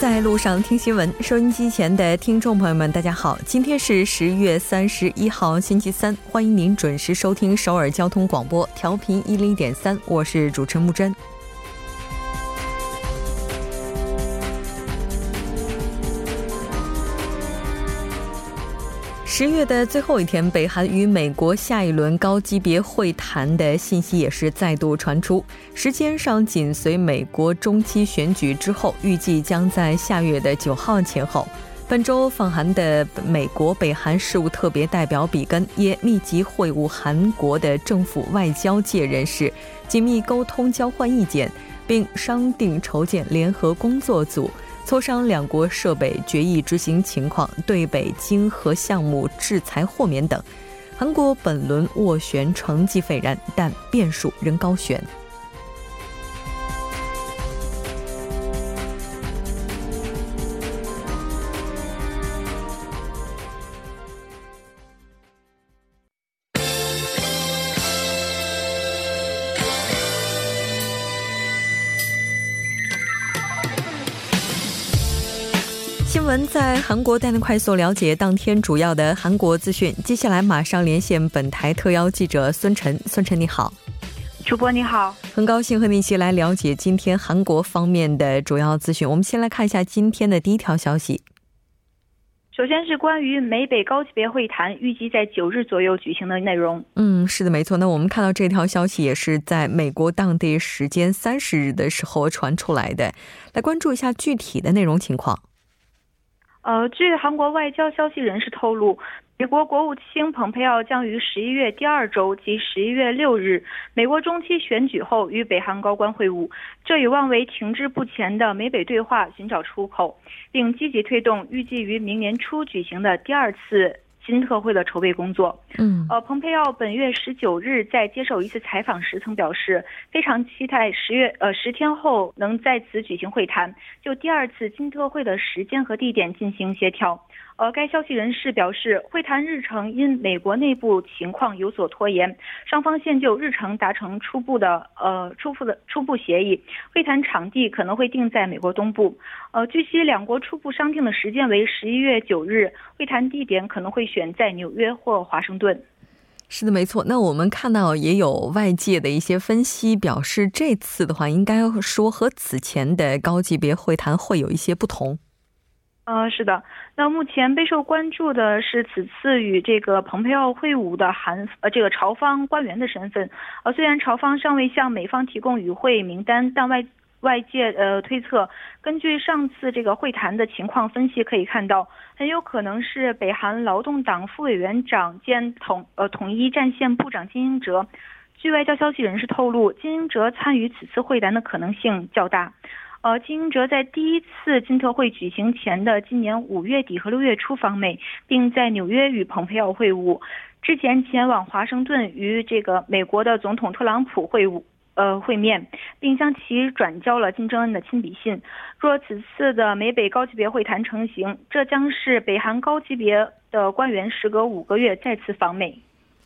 在路上听新闻。收音机前的听众朋友们，大家好，今天是十月三十一号，星期三，欢迎您准时收听首尔交通广播，调频一零点三，我是主持人木真。十月的最后一天，北韩与美国下一轮高级别会谈的信息也是再度传出，时间上紧随美国中期选举之后，预计将在下月的九号前后。本周访韩的美国北韩事务特别代表比根也密集会晤韩国的政府外交界人士，紧密沟通交换意见，并商定筹建联合工作组。磋商两国设备决议执行情况，对北京核项目制裁豁免等。韩国本轮斡旋成绩斐然，但变数仍高悬。在韩国带您快速了解当天主要的韩国资讯。接下来马上连线本台特邀记者孙晨。孙晨你好，主播你好，很高兴和你一起来了解今天韩国方面的主要资讯。我们先来看一下今天的第一条消息。首先是关于美北高级别会谈预计在九日左右举行的内容。嗯，是的，没错。那我们看到这条消息也是在美国当地时间三十日的时候传出来的。来关注一下具体的内容情况。呃，据韩国外交消息人士透露，美国国务卿蓬佩奥将于十一月第二周及十一月六日美国中期选举后与北韩高官会晤，这有望为停滞不前的美北对话寻找出口，并积极推动预计于明年初举行的第二次。金特会的筹备工作，嗯，呃，蓬佩奥本月十九日在接受一次采访时曾表示，非常期待十月呃十天后能在此举行会谈，就第二次金特会的时间和地点进行协调。呃，该消息人士表示，会谈日程因美国内部情况有所拖延，双方现就日程达成初步的呃初步的初步协议。会谈场地可能会定在美国东部。呃，据悉，两国初步商定的时间为十一月九日，会谈地点可能会选在纽约或华盛顿。是的，没错。那我们看到也有外界的一些分析表示，这次的话应该说和此前的高级别会谈会有一些不同。呃，是的。那目前备受关注的是此次与这个蓬佩奥会晤的韩呃这个朝方官员的身份。呃，虽然朝方尚未向美方提供与会名单，但外外界呃推测，根据上次这个会谈的情况分析，可以看到很有可能是北韩劳动党副委员长兼统呃统一战线部长金英哲。据外交消息人士透露，金英哲参与此次会谈的可能性较大。呃，金英哲在第一次金特会举行前的今年五月底和六月初访美，并在纽约与蓬佩奥会晤。之前前往华盛顿与这个美国的总统特朗普会晤，呃会面，并向其转交了金正恩的亲笔信。若此次的美北高级别会谈成型，这将是北韩高级别的官员时隔五个月再次访美。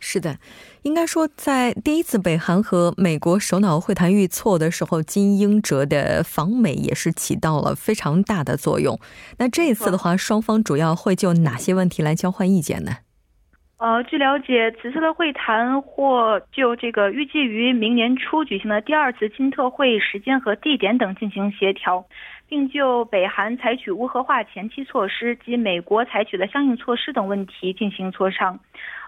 是的，应该说，在第一次北韩和美国首脑会谈遇挫的时候，金英哲的访美也是起到了非常大的作用。那这一次的话，双方主要会就哪些问题来交换意见呢？呃，据了解，此次的会谈或就这个预计于明年初举行的第二次金特会议时间和地点等进行协调，并就北韩采取无核化前期措施及美国采取的相应措施等问题进行磋商。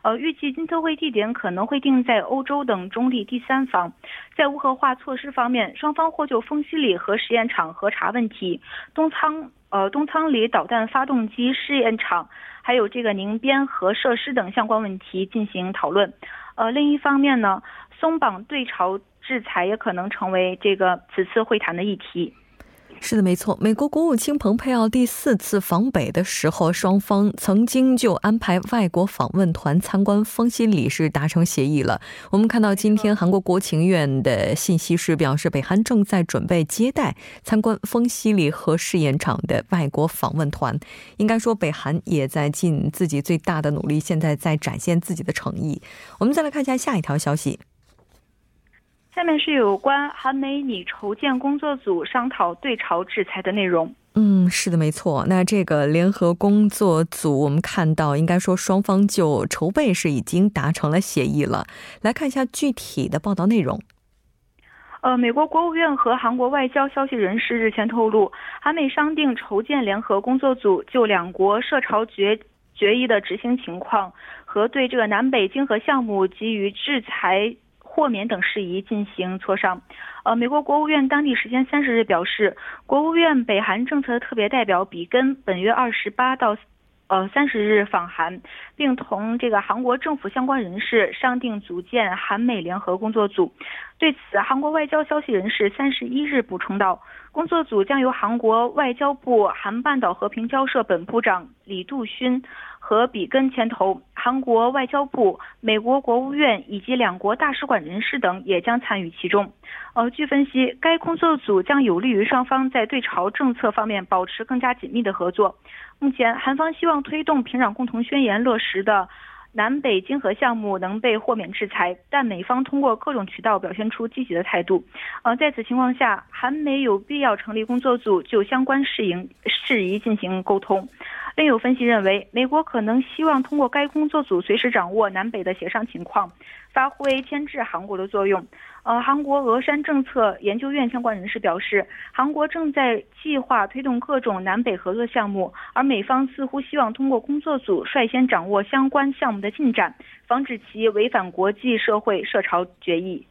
呃，预计金特会地点可能会定在欧洲等中立第三方。在无核化措施方面，双方或就丰西里核实验场核查问题、东仓呃东仓里导弹发动机试验场，还有这个宁边核设施等相关问题进行讨论。呃，另一方面呢，松绑对朝制裁也可能成为这个此次会谈的议题。是的，没错。美国国务卿蓬佩奥第四次访北的时候，双方曾经就安排外国访问团参观丰西里是达成协议了。我们看到今天韩国国情院的信息是表示，北韩正在准备接待参观丰西里核试验场的外国访问团。应该说，北韩也在尽自己最大的努力，现在在展现自己的诚意。我们再来看一下下一条消息。下面是有关韩美拟筹建工作组商讨对朝制裁的内容。嗯，是的，没错。那这个联合工作组，我们看到，应该说双方就筹备是已经达成了协议了。来看一下具体的报道内容。呃，美国国务院和韩国外交消息人士日前透露，韩美商定筹建联合工作组，就两国涉朝决决议的执行情况和对这个南北经合项目给予制裁。豁免等事宜进行磋商。呃，美国国务院当地时间三十日表示，国务院北韩政策特别代表比根本月二十八到呃三十日访韩，并同这个韩国政府相关人士商定组建韩美联合工作组。对此，韩国外交消息人士三十一日补充道，工作组将由韩国外交部韩半岛和平交涉本部长李杜勋。和比根牵头，韩国外交部、美国国务院以及两国大使馆人士等也将参与其中。呃，据分析，该工作组将有利于双方在对朝政策方面保持更加紧密的合作。目前，韩方希望推动平壤共同宣言落实的南北经合项目能被豁免制裁，但美方通过各种渠道表现出积极的态度。呃，在此情况下，韩美有必要成立工作组，就相关事宜事宜进行沟通。另有分析认为，美国可能希望通过该工作组随时掌握南北的协商情况，发挥牵制韩国的作用。呃，韩国峨山政策研究院相关人士表示，韩国正在计划推动各种南北合作项目，而美方似乎希望通过工作组率先掌握相关项目的进展，防止其违反国际社会涉朝决议。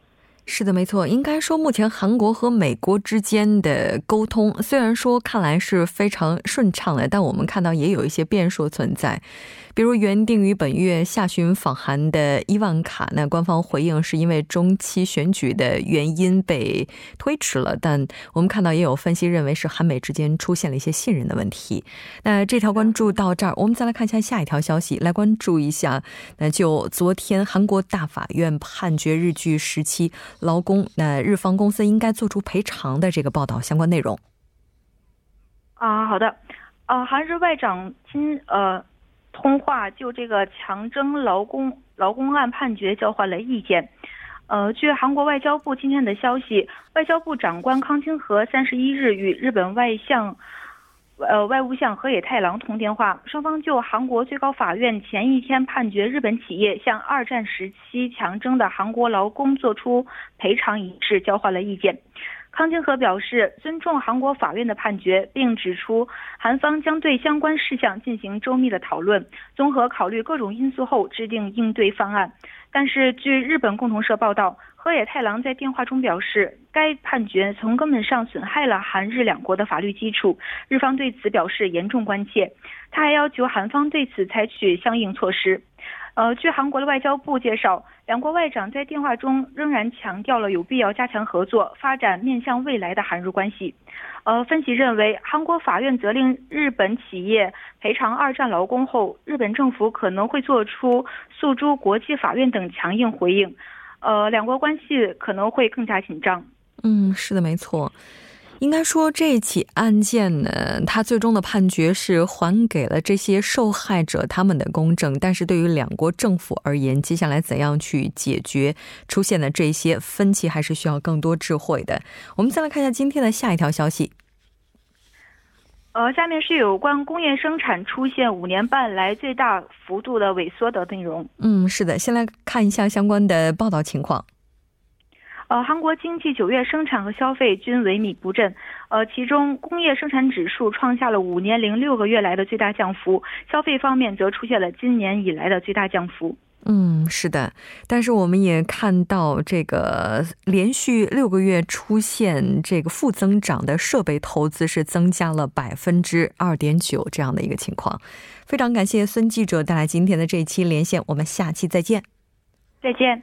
是的，没错。应该说，目前韩国和美国之间的沟通，虽然说看来是非常顺畅的，但我们看到也有一些变数存在。比如原定于本月下旬访韩的伊万卡，那官方回应是因为中期选举的原因被推迟了。但我们看到也有分析认为是韩美之间出现了一些信任的问题。那这条关注到这儿，我们再来看一下下一条消息，来关注一下。那就昨天韩国大法院判决日据时期劳工，那日方公司应该做出赔偿的这个报道相关内容。啊，好的。呃，韩日外长今呃。通话就这个强征劳工劳工案判决交换了意见。呃，据韩国外交部今天的消息，外交部长官康清和三十一日与日本外相呃外务相河野太郎通电话，双方就韩国最高法院前一天判决日本企业向二战时期强征的韩国劳工作出赔偿一事交换了意见。康清和表示尊重韩国法院的判决，并指出韩方将对相关事项进行周密的讨论，综合考虑各种因素后制定应对方案。但是，据日本共同社报道，河野太郎在电话中表示，该判决从根本上损害了韩日两国的法律基础，日方对此表示严重关切。他还要求韩方对此采取相应措施。呃，据韩国的外交部介绍，两国外长在电话中仍然强调了有必要加强合作，发展面向未来的韩日关系。呃，分析认为，韩国法院责令日本企业赔偿二战劳工后，日本政府可能会做出诉诸国际法院等强硬回应，呃，两国关系可能会更加紧张。嗯，是的，没错。应该说，这起案件呢，它最终的判决是还给了这些受害者他们的公正。但是对于两国政府而言，接下来怎样去解决出现的这些分歧，还是需要更多智慧的。我们再来看一下今天的下一条消息。呃，下面是有关工业生产出现五年半来最大幅度的萎缩的内容。嗯，是的，先来看一下相关的报道情况。呃，韩国经济九月生产和消费均萎靡不振，呃，其中工业生产指数创下了五年零六个月来的最大降幅，消费方面则出现了今年以来的最大降幅。嗯，是的，但是我们也看到这个连续六个月出现这个负增长的设备投资是增加了百分之二点九这样的一个情况。非常感谢孙记者带来今天的这一期连线，我们下期再见。再见。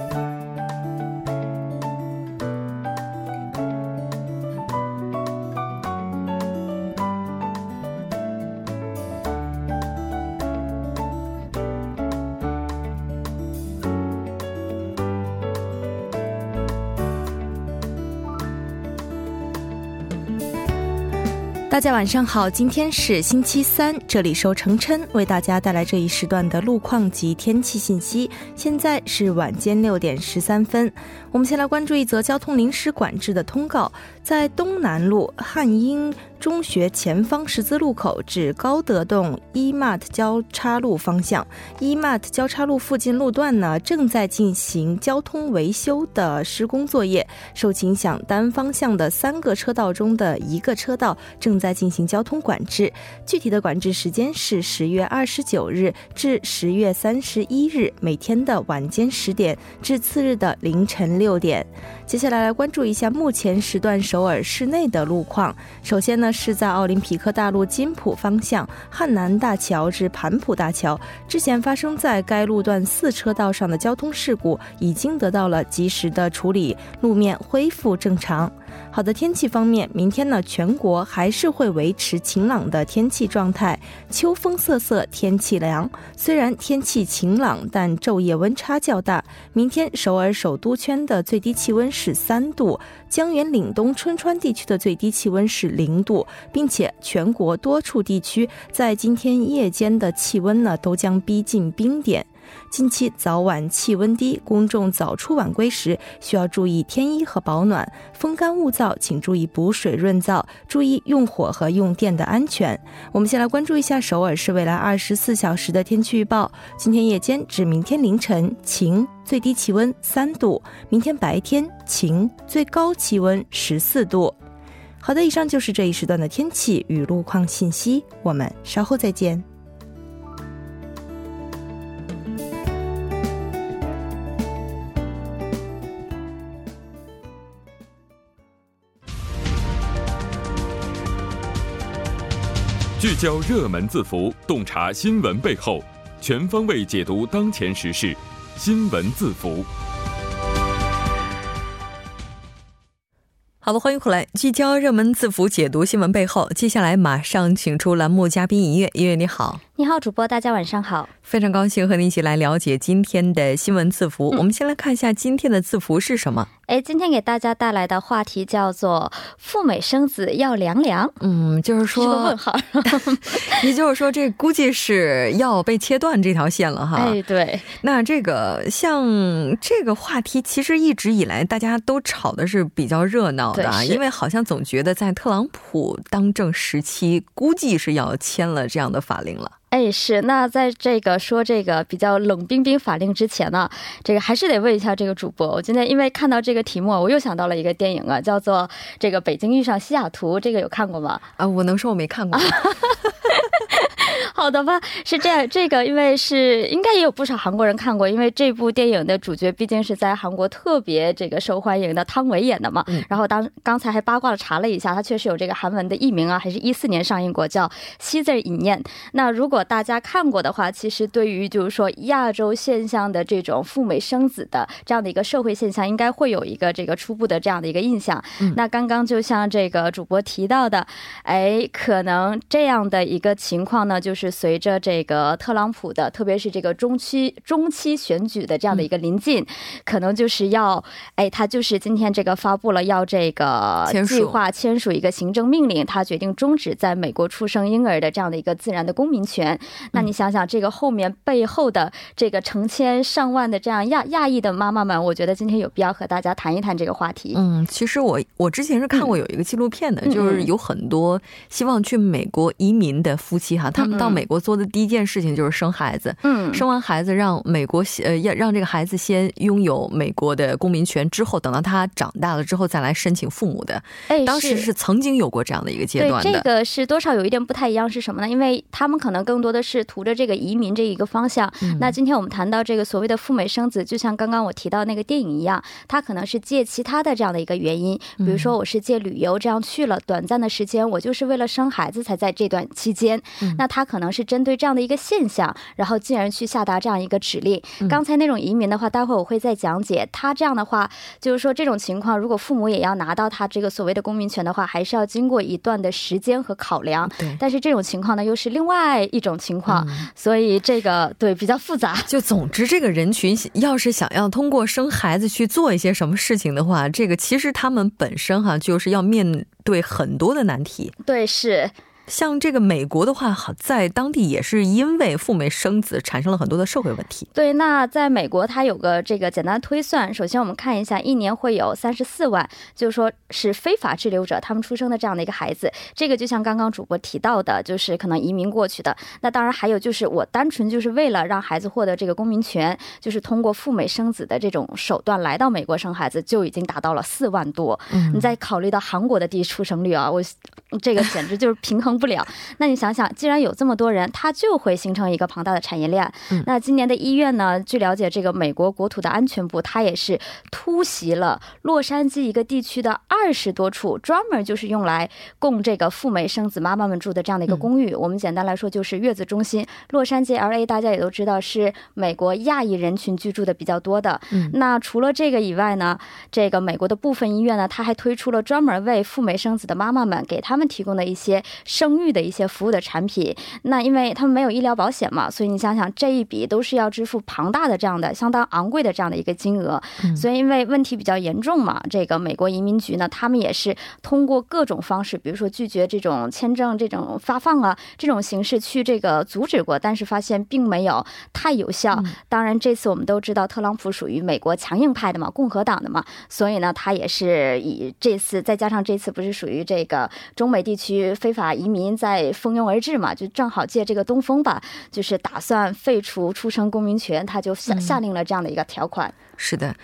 大家晚上好，今天是星期三，这里是程琛为大家带来这一时段的路况及天气信息。现在是晚间六点十三分，我们先来关注一则交通临时管制的通告，在东南路汉英。中学前方十字路口至高德洞 E-Mart 交叉路方向，E-Mart 交叉路附近路段呢正在进行交通维修的施工作业，受影响单方向的三个车道中的一个车道正在进行交通管制。具体的管制时间是十月二十九日至十月三十一日，每天的晚间十点至次日的凌晨六点。接下来来关注一下目前时段首尔市内的路况。首先呢。是在奥林匹克大路金浦方向汉南大桥至盘浦大桥，之前发生在该路段四车道上的交通事故已经得到了及时的处理，路面恢复正常。好的天气方面，明天呢，全国还是会维持晴朗的天气状态，秋风瑟瑟，天气凉。虽然天气晴朗，但昼夜温差较大。明天首尔首都圈的最低气温是三度，江原岭东春川地区的最低气温是零度，并且全国多处地区在今天夜间的气温呢都将逼近冰点。近期早晚气温低，公众早出晚归时需要注意添衣和保暖。风干物燥，请注意补水润燥，注意用火和用电的安全。我们先来关注一下首尔市未来二十四小时的天气预报：今天夜间至明天凌晨晴，最低气温三度；明天白天晴，最高气温十四度。好的，以上就是这一时段的天气与路况信息，我们稍后再见。聚焦热门字符，洞察新闻背后，全方位解读当前时事。新闻字符。好了，欢迎回来，聚焦热门字符，解读新闻背后。接下来马上请出栏目嘉宾音乐，音乐你好。你好，主播，大家晚上好。非常高兴和你一起来了解今天的新闻字符。我们先来看一下今天的字符是什么。哎，今天给大家带来的话题叫做“赴美生子要凉凉”。嗯，就是说，是问号。也就是说，这估计是要被切断这条线了哈。哎，对。那这个像这个话题，其实一直以来大家都吵的是比较热闹的，因为好像总觉得在特朗普当政时期，估计是要签了这样的法令了。哎，是那在这个说这个比较冷冰冰法令之前呢，这个还是得问一下这个主播。我今天因为看到这个题目，我又想到了一个电影啊，叫做《这个北京遇上西雅图》，这个有看过吗？啊，我能说我没看过。好的吧，是这样，这个因为是应该也有不少韩国人看过，因为这部电影的主角毕竟是在韩国特别这个受欢迎的汤唯演的嘛。然后当刚才还八卦的查了一下，他确实有这个韩文的译名啊，还是一四年上映过，叫《西字隐念》。那如果大家看过的话，其实对于就是说亚洲现象的这种赴美生子的这样的一个社会现象，应该会有一个这个初步的这样的一个印象。那刚刚就像这个主播提到的，哎，可能这样的一个情况呢，就是。随着这个特朗普的，特别是这个中期中期选举的这样的一个临近，可能就是要，哎，他就是今天这个发布了要这个计划签署一个行政命令，他决定终止在美国出生婴儿的这样的一个自然的公民权。那你想想，这个后面背后的这个成千上万的这样亚亚裔的妈妈们，我觉得今天有必要和大家谈一谈这个话题。嗯，其实我我之前是看过有一个纪录片的，就是有很多希望去美国移民的夫妻哈，他们到。美国做的第一件事情就是生孩子，嗯，生完孩子让美国呃要让这个孩子先拥有美国的公民权，之后等到他长大了之后再来申请父母的。哎，当时是曾经有过这样的一个阶段的。这个是多少有一点不太一样，是什么呢？因为他们可能更多的是图着这个移民这一个方向。那今天我们谈到这个所谓的赴美生子，就像刚刚我提到那个电影一样，他可能是借其他的这样的一个原因，比如说我是借旅游这样去了短暂的时间，我就是为了生孩子才在这段期间。那他可能是针对这样的一个现象，然后进而去下达这样一个指令。刚才那种移民的话，待会儿我会再讲解。他这样的话，就是说这种情况，如果父母也要拿到他这个所谓的公民权的话，还是要经过一段的时间和考量。但是这种情况呢，又是另外一种。种情况，所以这个对比较复杂。就总之，这个人群要是想要通过生孩子去做一些什么事情的话，这个其实他们本身哈就是要面对很多的难题。对，是。像这个美国的话，好在当地也是因为赴美生子产生了很多的社会问题。对，那在美国，它有个这个简单推算。首先，我们看一下，一年会有三十四万，就是说是非法滞留者他们出生的这样的一个孩子。这个就像刚刚主播提到的，就是可能移民过去的。那当然还有就是我单纯就是为了让孩子获得这个公民权，就是通过赴美生子的这种手段来到美国生孩子，就已经达到了四万多。嗯，你再考虑到韩国的低出生率啊，我这个简直就是平衡。不了，那你想想，既然有这么多人，它就会形成一个庞大的产业链。那今年的一月呢？据了解，这个美国国土的安全部，它也是突袭了洛杉矶一个地区的二十多处，专门就是用来供这个赴美生子妈妈们住的这样的一个公寓。我们简单来说，就是月子中心。洛杉矶 L A 大家也都知道，是美国亚裔人群居住的比较多的。那除了这个以外呢，这个美国的部分医院呢，它还推出了专门为赴美生子的妈妈们给他们提供的一些生。生育的一些服务的产品，那因为他们没有医疗保险嘛，所以你想想这一笔都是要支付庞大的这样的相当昂贵的这样的一个金额，所以因为问题比较严重嘛，这个美国移民局呢，他们也是通过各种方式，比如说拒绝这种签证这种发放啊，这种形式去这个阻止过，但是发现并没有太有效。当然这次我们都知道特朗普属于美国强硬派的嘛，共和党的嘛，所以呢，他也是以这次再加上这次不是属于这个中美地区非法移民。在蜂拥而至嘛，就正好借这个东风吧，就是打算废除出生公民权，他就下下令了这样的一个条款。是的。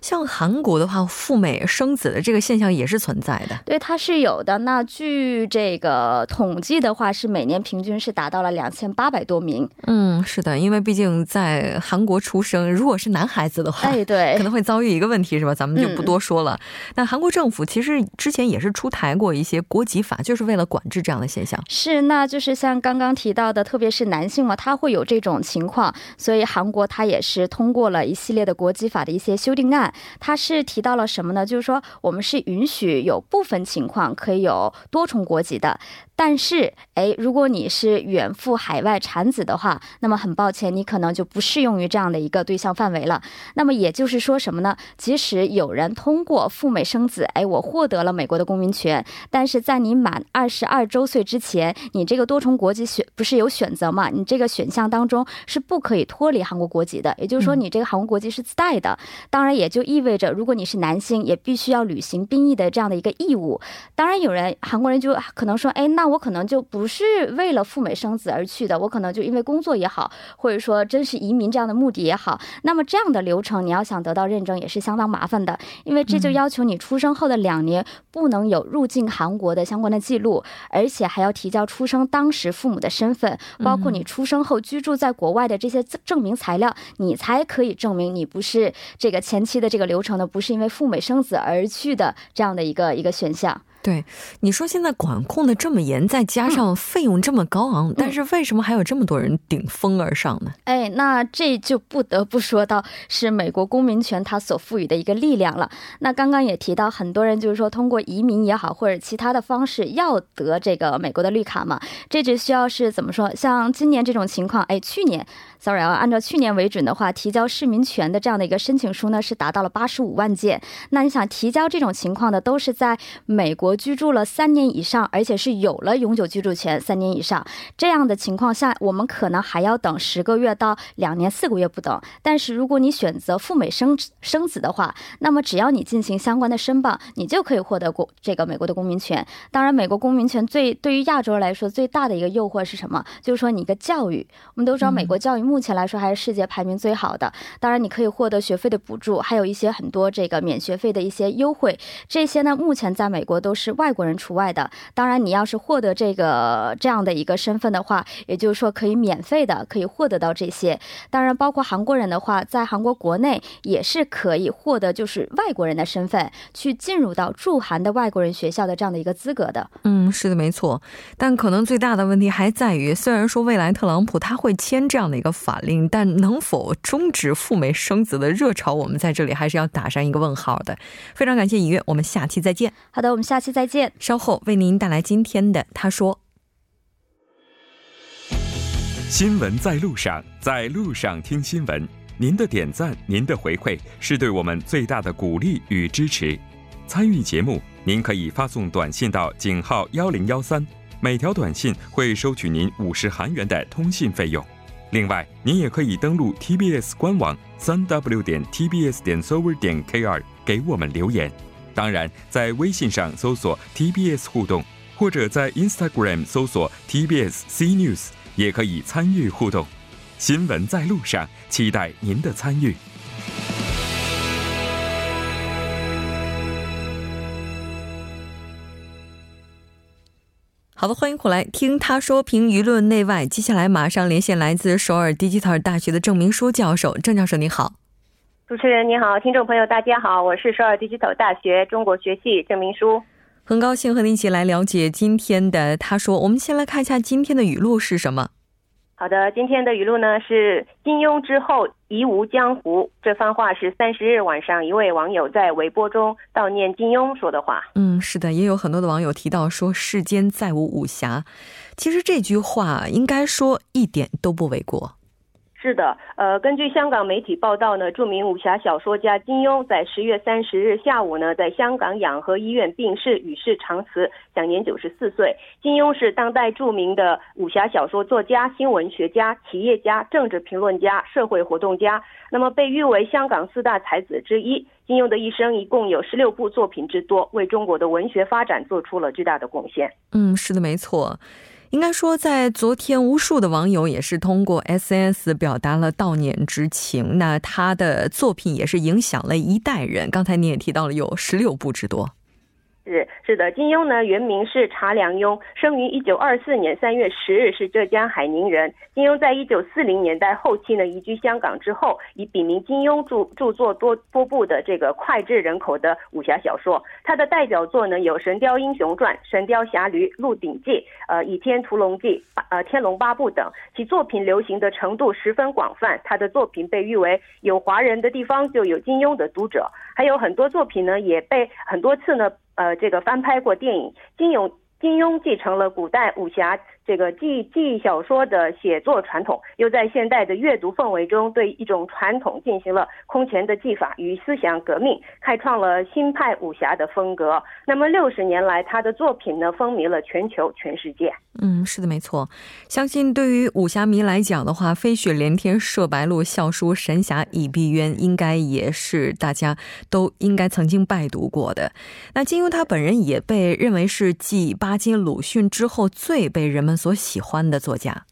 像韩国的话，赴美生子的这个现象也是存在的。对，它是有的。那据这个统计的话，是每年平均是达到了两千八百多名。嗯，是的，因为毕竟在韩国出生，如果是男孩子的话，哎，对，可能会遭遇一个问题，是吧？咱们就不多说了。那韩国政府其实之前也是出台过一些国籍法，就是为了管制这样的现象。是，那就是像刚刚提到的，特别是男性嘛，他会有这种情况，所以韩国他也是通过了一系列的国籍法的一些修订案。他是提到了什么呢？就是说，我们是允许有部分情况可以有多重国籍的。但是，哎，如果你是远赴海外产子的话，那么很抱歉，你可能就不适用于这样的一个对象范围了。那么也就是说什么呢？即使有人通过赴美生子，哎，我获得了美国的公民权，但是在你满二十二周岁之前，你这个多重国籍选不是有选择嘛？你这个选项当中是不可以脱离韩国国籍的。也就是说，你这个韩国国籍是自带的。当然，也就意味着，如果你是男性，也必须要履行兵役的这样的一个义务。当然，有人韩国人就可能说，哎，那。我可能就不是为了赴美生子而去的，我可能就因为工作也好，或者说真是移民这样的目的也好，那么这样的流程你要想得到认证也是相当麻烦的，因为这就要求你出生后的两年不能有入境韩国的相关的记录，而且还要提交出生当时父母的身份，包括你出生后居住在国外的这些证明材料，你才可以证明你不是这个前期的这个流程呢，不是因为赴美生子而去的这样的一个一个选项。对，你说现在管控的这么严，再加上费用这么高昂，但是为什么还有这么多人顶风而上呢？哎，那这就不得不说到是美国公民权它所赋予的一个力量了。那刚刚也提到，很多人就是说通过移民也好，或者其他的方式要得这个美国的绿卡嘛，这只需要是怎么说？像今年这种情况，哎，去年。Sorry 啊，按照去年为准的话，提交市民权的这样的一个申请书呢，是达到了八十五万件。那你想提交这种情况的，都是在美国居住了三年以上，而且是有了永久居住权三年以上这样的情况下，我们可能还要等十个月到两年四个月不等。但是如果你选择赴美生生子的话，那么只要你进行相关的申报，你就可以获得过这个美国的公民权。当然，美国公民权最对于亚洲人来说最大的一个诱惑是什么？就是说你一个教育，我们都知道美国教育。目前来说还是世界排名最好的。当然，你可以获得学费的补助，还有一些很多这个免学费的一些优惠。这些呢，目前在美国都是外国人除外的。当然，你要是获得这个这样的一个身份的话，也就是说可以免费的可以获得到这些。当然，包括韩国人的话，在韩国国内也是可以获得就是外国人的身份，去进入到驻韩的外国人学校的这样的一个资格的。嗯，是的，没错。但可能最大的问题还在于，虽然说未来特朗普他会签这样的一个。法令，但能否终止赴美生子的热潮，我们在这里还是要打上一个问号的。非常感谢尹月，我们下期再见。好的，我们下期再见。稍后为您带来今天的他说。新闻在路上，在路上听新闻。您的点赞，您的回馈，是对我们最大的鼓励与支持。参与节目，您可以发送短信到井号幺零幺三，每条短信会收取您五十韩元的通信费用。另外，您也可以登录 TBS 官网三 w 点 tbs 点 server 点 kr 给我们留言。当然，在微信上搜索 TBS 互动，或者在 Instagram 搜索 TBS C News，也可以参与互动。新闻在路上，期待您的参与。好的，欢迎回来听他说评舆论内外。接下来马上连线来自首尔 Digital 大学的郑明书教授。郑教授你好，主持人你好，听众朋友大家好，我是首尔 Digital 大学中国学系郑明书，很高兴和您一起来了解今天的他说。我们先来看一下今天的语录是什么。好的，今天的语录呢是金庸之后已无江湖。这番话是三十日晚上一位网友在微博中悼念金庸说的话。嗯，是的，也有很多的网友提到说世间再无武侠。其实这句话应该说一点都不为过。是的，呃，根据香港媒体报道呢，著名武侠小说家金庸在十月三十日下午呢，在香港养和医院病逝，与世长辞，享年九十四岁。金庸是当代著名的武侠小说作家、新闻学家、企业家、政治评论家、社会活动家，那么被誉为香港四大才子之一。金庸的一生一共有十六部作品之多，为中国的文学发展做出了巨大的贡献。嗯，是的，没错。应该说，在昨天，无数的网友也是通过 SNS 表达了悼念之情。那他的作品也是影响了一代人。刚才你也提到了，有十六部之多。是是的，金庸呢原名是查良镛，生于一九二四年三月十日，是浙江海宁人。金庸在一九四零年代后期呢移居香港之后，以笔名金庸著著作多多部的这个脍炙人口的武侠小说。他的代表作呢有《神雕英雄传》《神雕侠侣》《鹿鼎记》呃《倚天屠龙记》呃《天龙八部》等，其作品流行的程度十分广泛。他的作品被誉为有华人的地方就有金庸的读者，还有很多作品呢也被很多次呢。呃，这个翻拍过电影，金庸金庸继承了古代武侠。这个记记小说的写作传统，又在现代的阅读氛围中，对一种传统进行了空前的技法与思想革命，开创了新派武侠的风格。那么六十年来，他的作品呢，风靡了全球全世界。嗯，是的，没错。相信对于武侠迷来讲的话，飞雪连天射白鹿，笑书神侠倚碧鸳，应该也是大家都应该曾经拜读过的。那金庸他本人也被认为是继巴金、鲁迅之后最被人们。所喜欢的作家。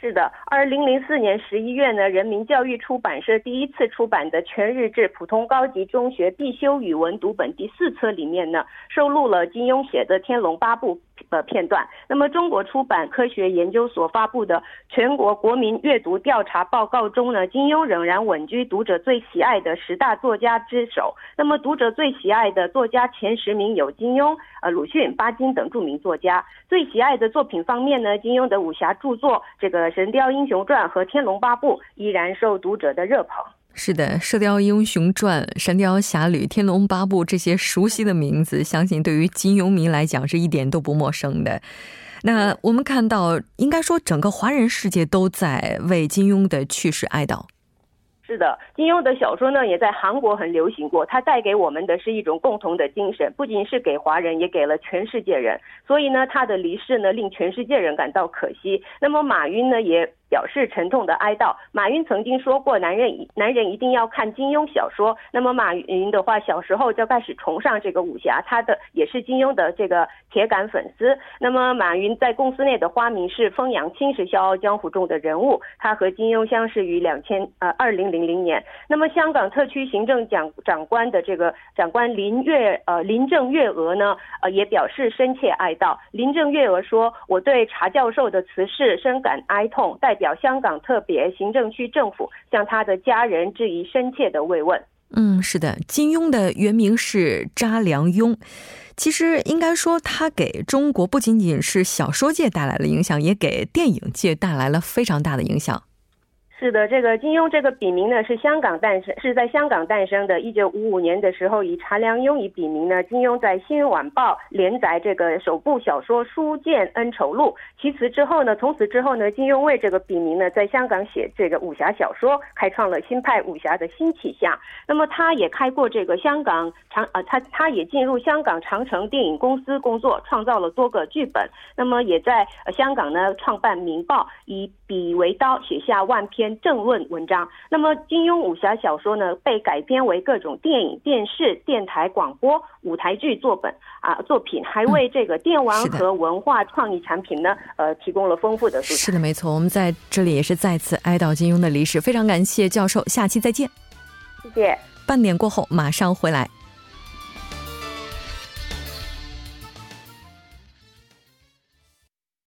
是的，二零零四年十一月呢，人民教育出版社第一次出版的全日制普通高级中学必修语文读本第四册里面呢，收录了金庸写的《天龙八部》的片段。那么，中国出版科学研究所发布的全国国民阅读调查报告中呢，金庸仍然稳居读者最喜爱的十大作家之首。那么，读者最喜爱的作家前十名有金庸、呃鲁迅、巴金等著名作家。最喜爱的作品方面呢，金庸的武侠著作这个。《神雕英雄传》和《天龙八部》依然受读者的热捧。是的，《射雕英雄传》《神雕侠侣》《天龙八部》这些熟悉的名字，相信对于金庸迷来讲是一点都不陌生的。那我们看到，应该说整个华人世界都在为金庸的去世哀悼。是的，金庸的小说呢，也在韩国很流行过。它带给我们的是一种共同的精神，不仅是给华人，也给了全世界人。所以呢，他的离世呢，令全世界人感到可惜。那么，马云呢，也。表示沉痛的哀悼。马云曾经说过：“男人男人一定要看金庸小说。”那么马云的话，小时候就开始崇尚这个武侠，他的也是金庸的这个铁杆粉丝。那么马云在公司内的花名是“风扬青”，是《笑傲江湖》中的人物。他和金庸相识于两千呃二零零零年。那么香港特区行政长长官的这个长官林月呃林郑月娥呢呃也表示深切哀悼。林郑月娥说：“我对查教授的辞世深感哀痛。”代表香港特别行政区政府向他的家人致以深切的慰问。嗯，是的，金庸的原名是查良镛。其实应该说，他给中国不仅仅是小说界带来了影响，也给电影界带来了非常大的影响。是的，这个金庸这个笔名呢是香港诞生，是在香港诞生的。一九五五年的时候，以查良镛以笔名呢，金庸在《新晚报》连载这个首部小说《书剑恩仇录》。其次之后呢，从此之后呢，金庸为这个笔名呢，在香港写这个武侠小说，开创了新派武侠的新气象。那么他也开过这个香港长呃，他他也进入香港长城电影公司工作，创造了多个剧本。那么也在香港呢创办《明报》，以笔为刀写下万篇篇。政论文章。那么，金庸武侠小说呢，被改编为各种电影、电视、电台广播、舞台剧作本啊作品，还为这个电玩和文化创意产品呢，呃，提供了丰富的素材。是的，没错。我们在这里也是再次哀悼金庸的离世，非常感谢教授，下期再见。谢谢。半点过后马上回来。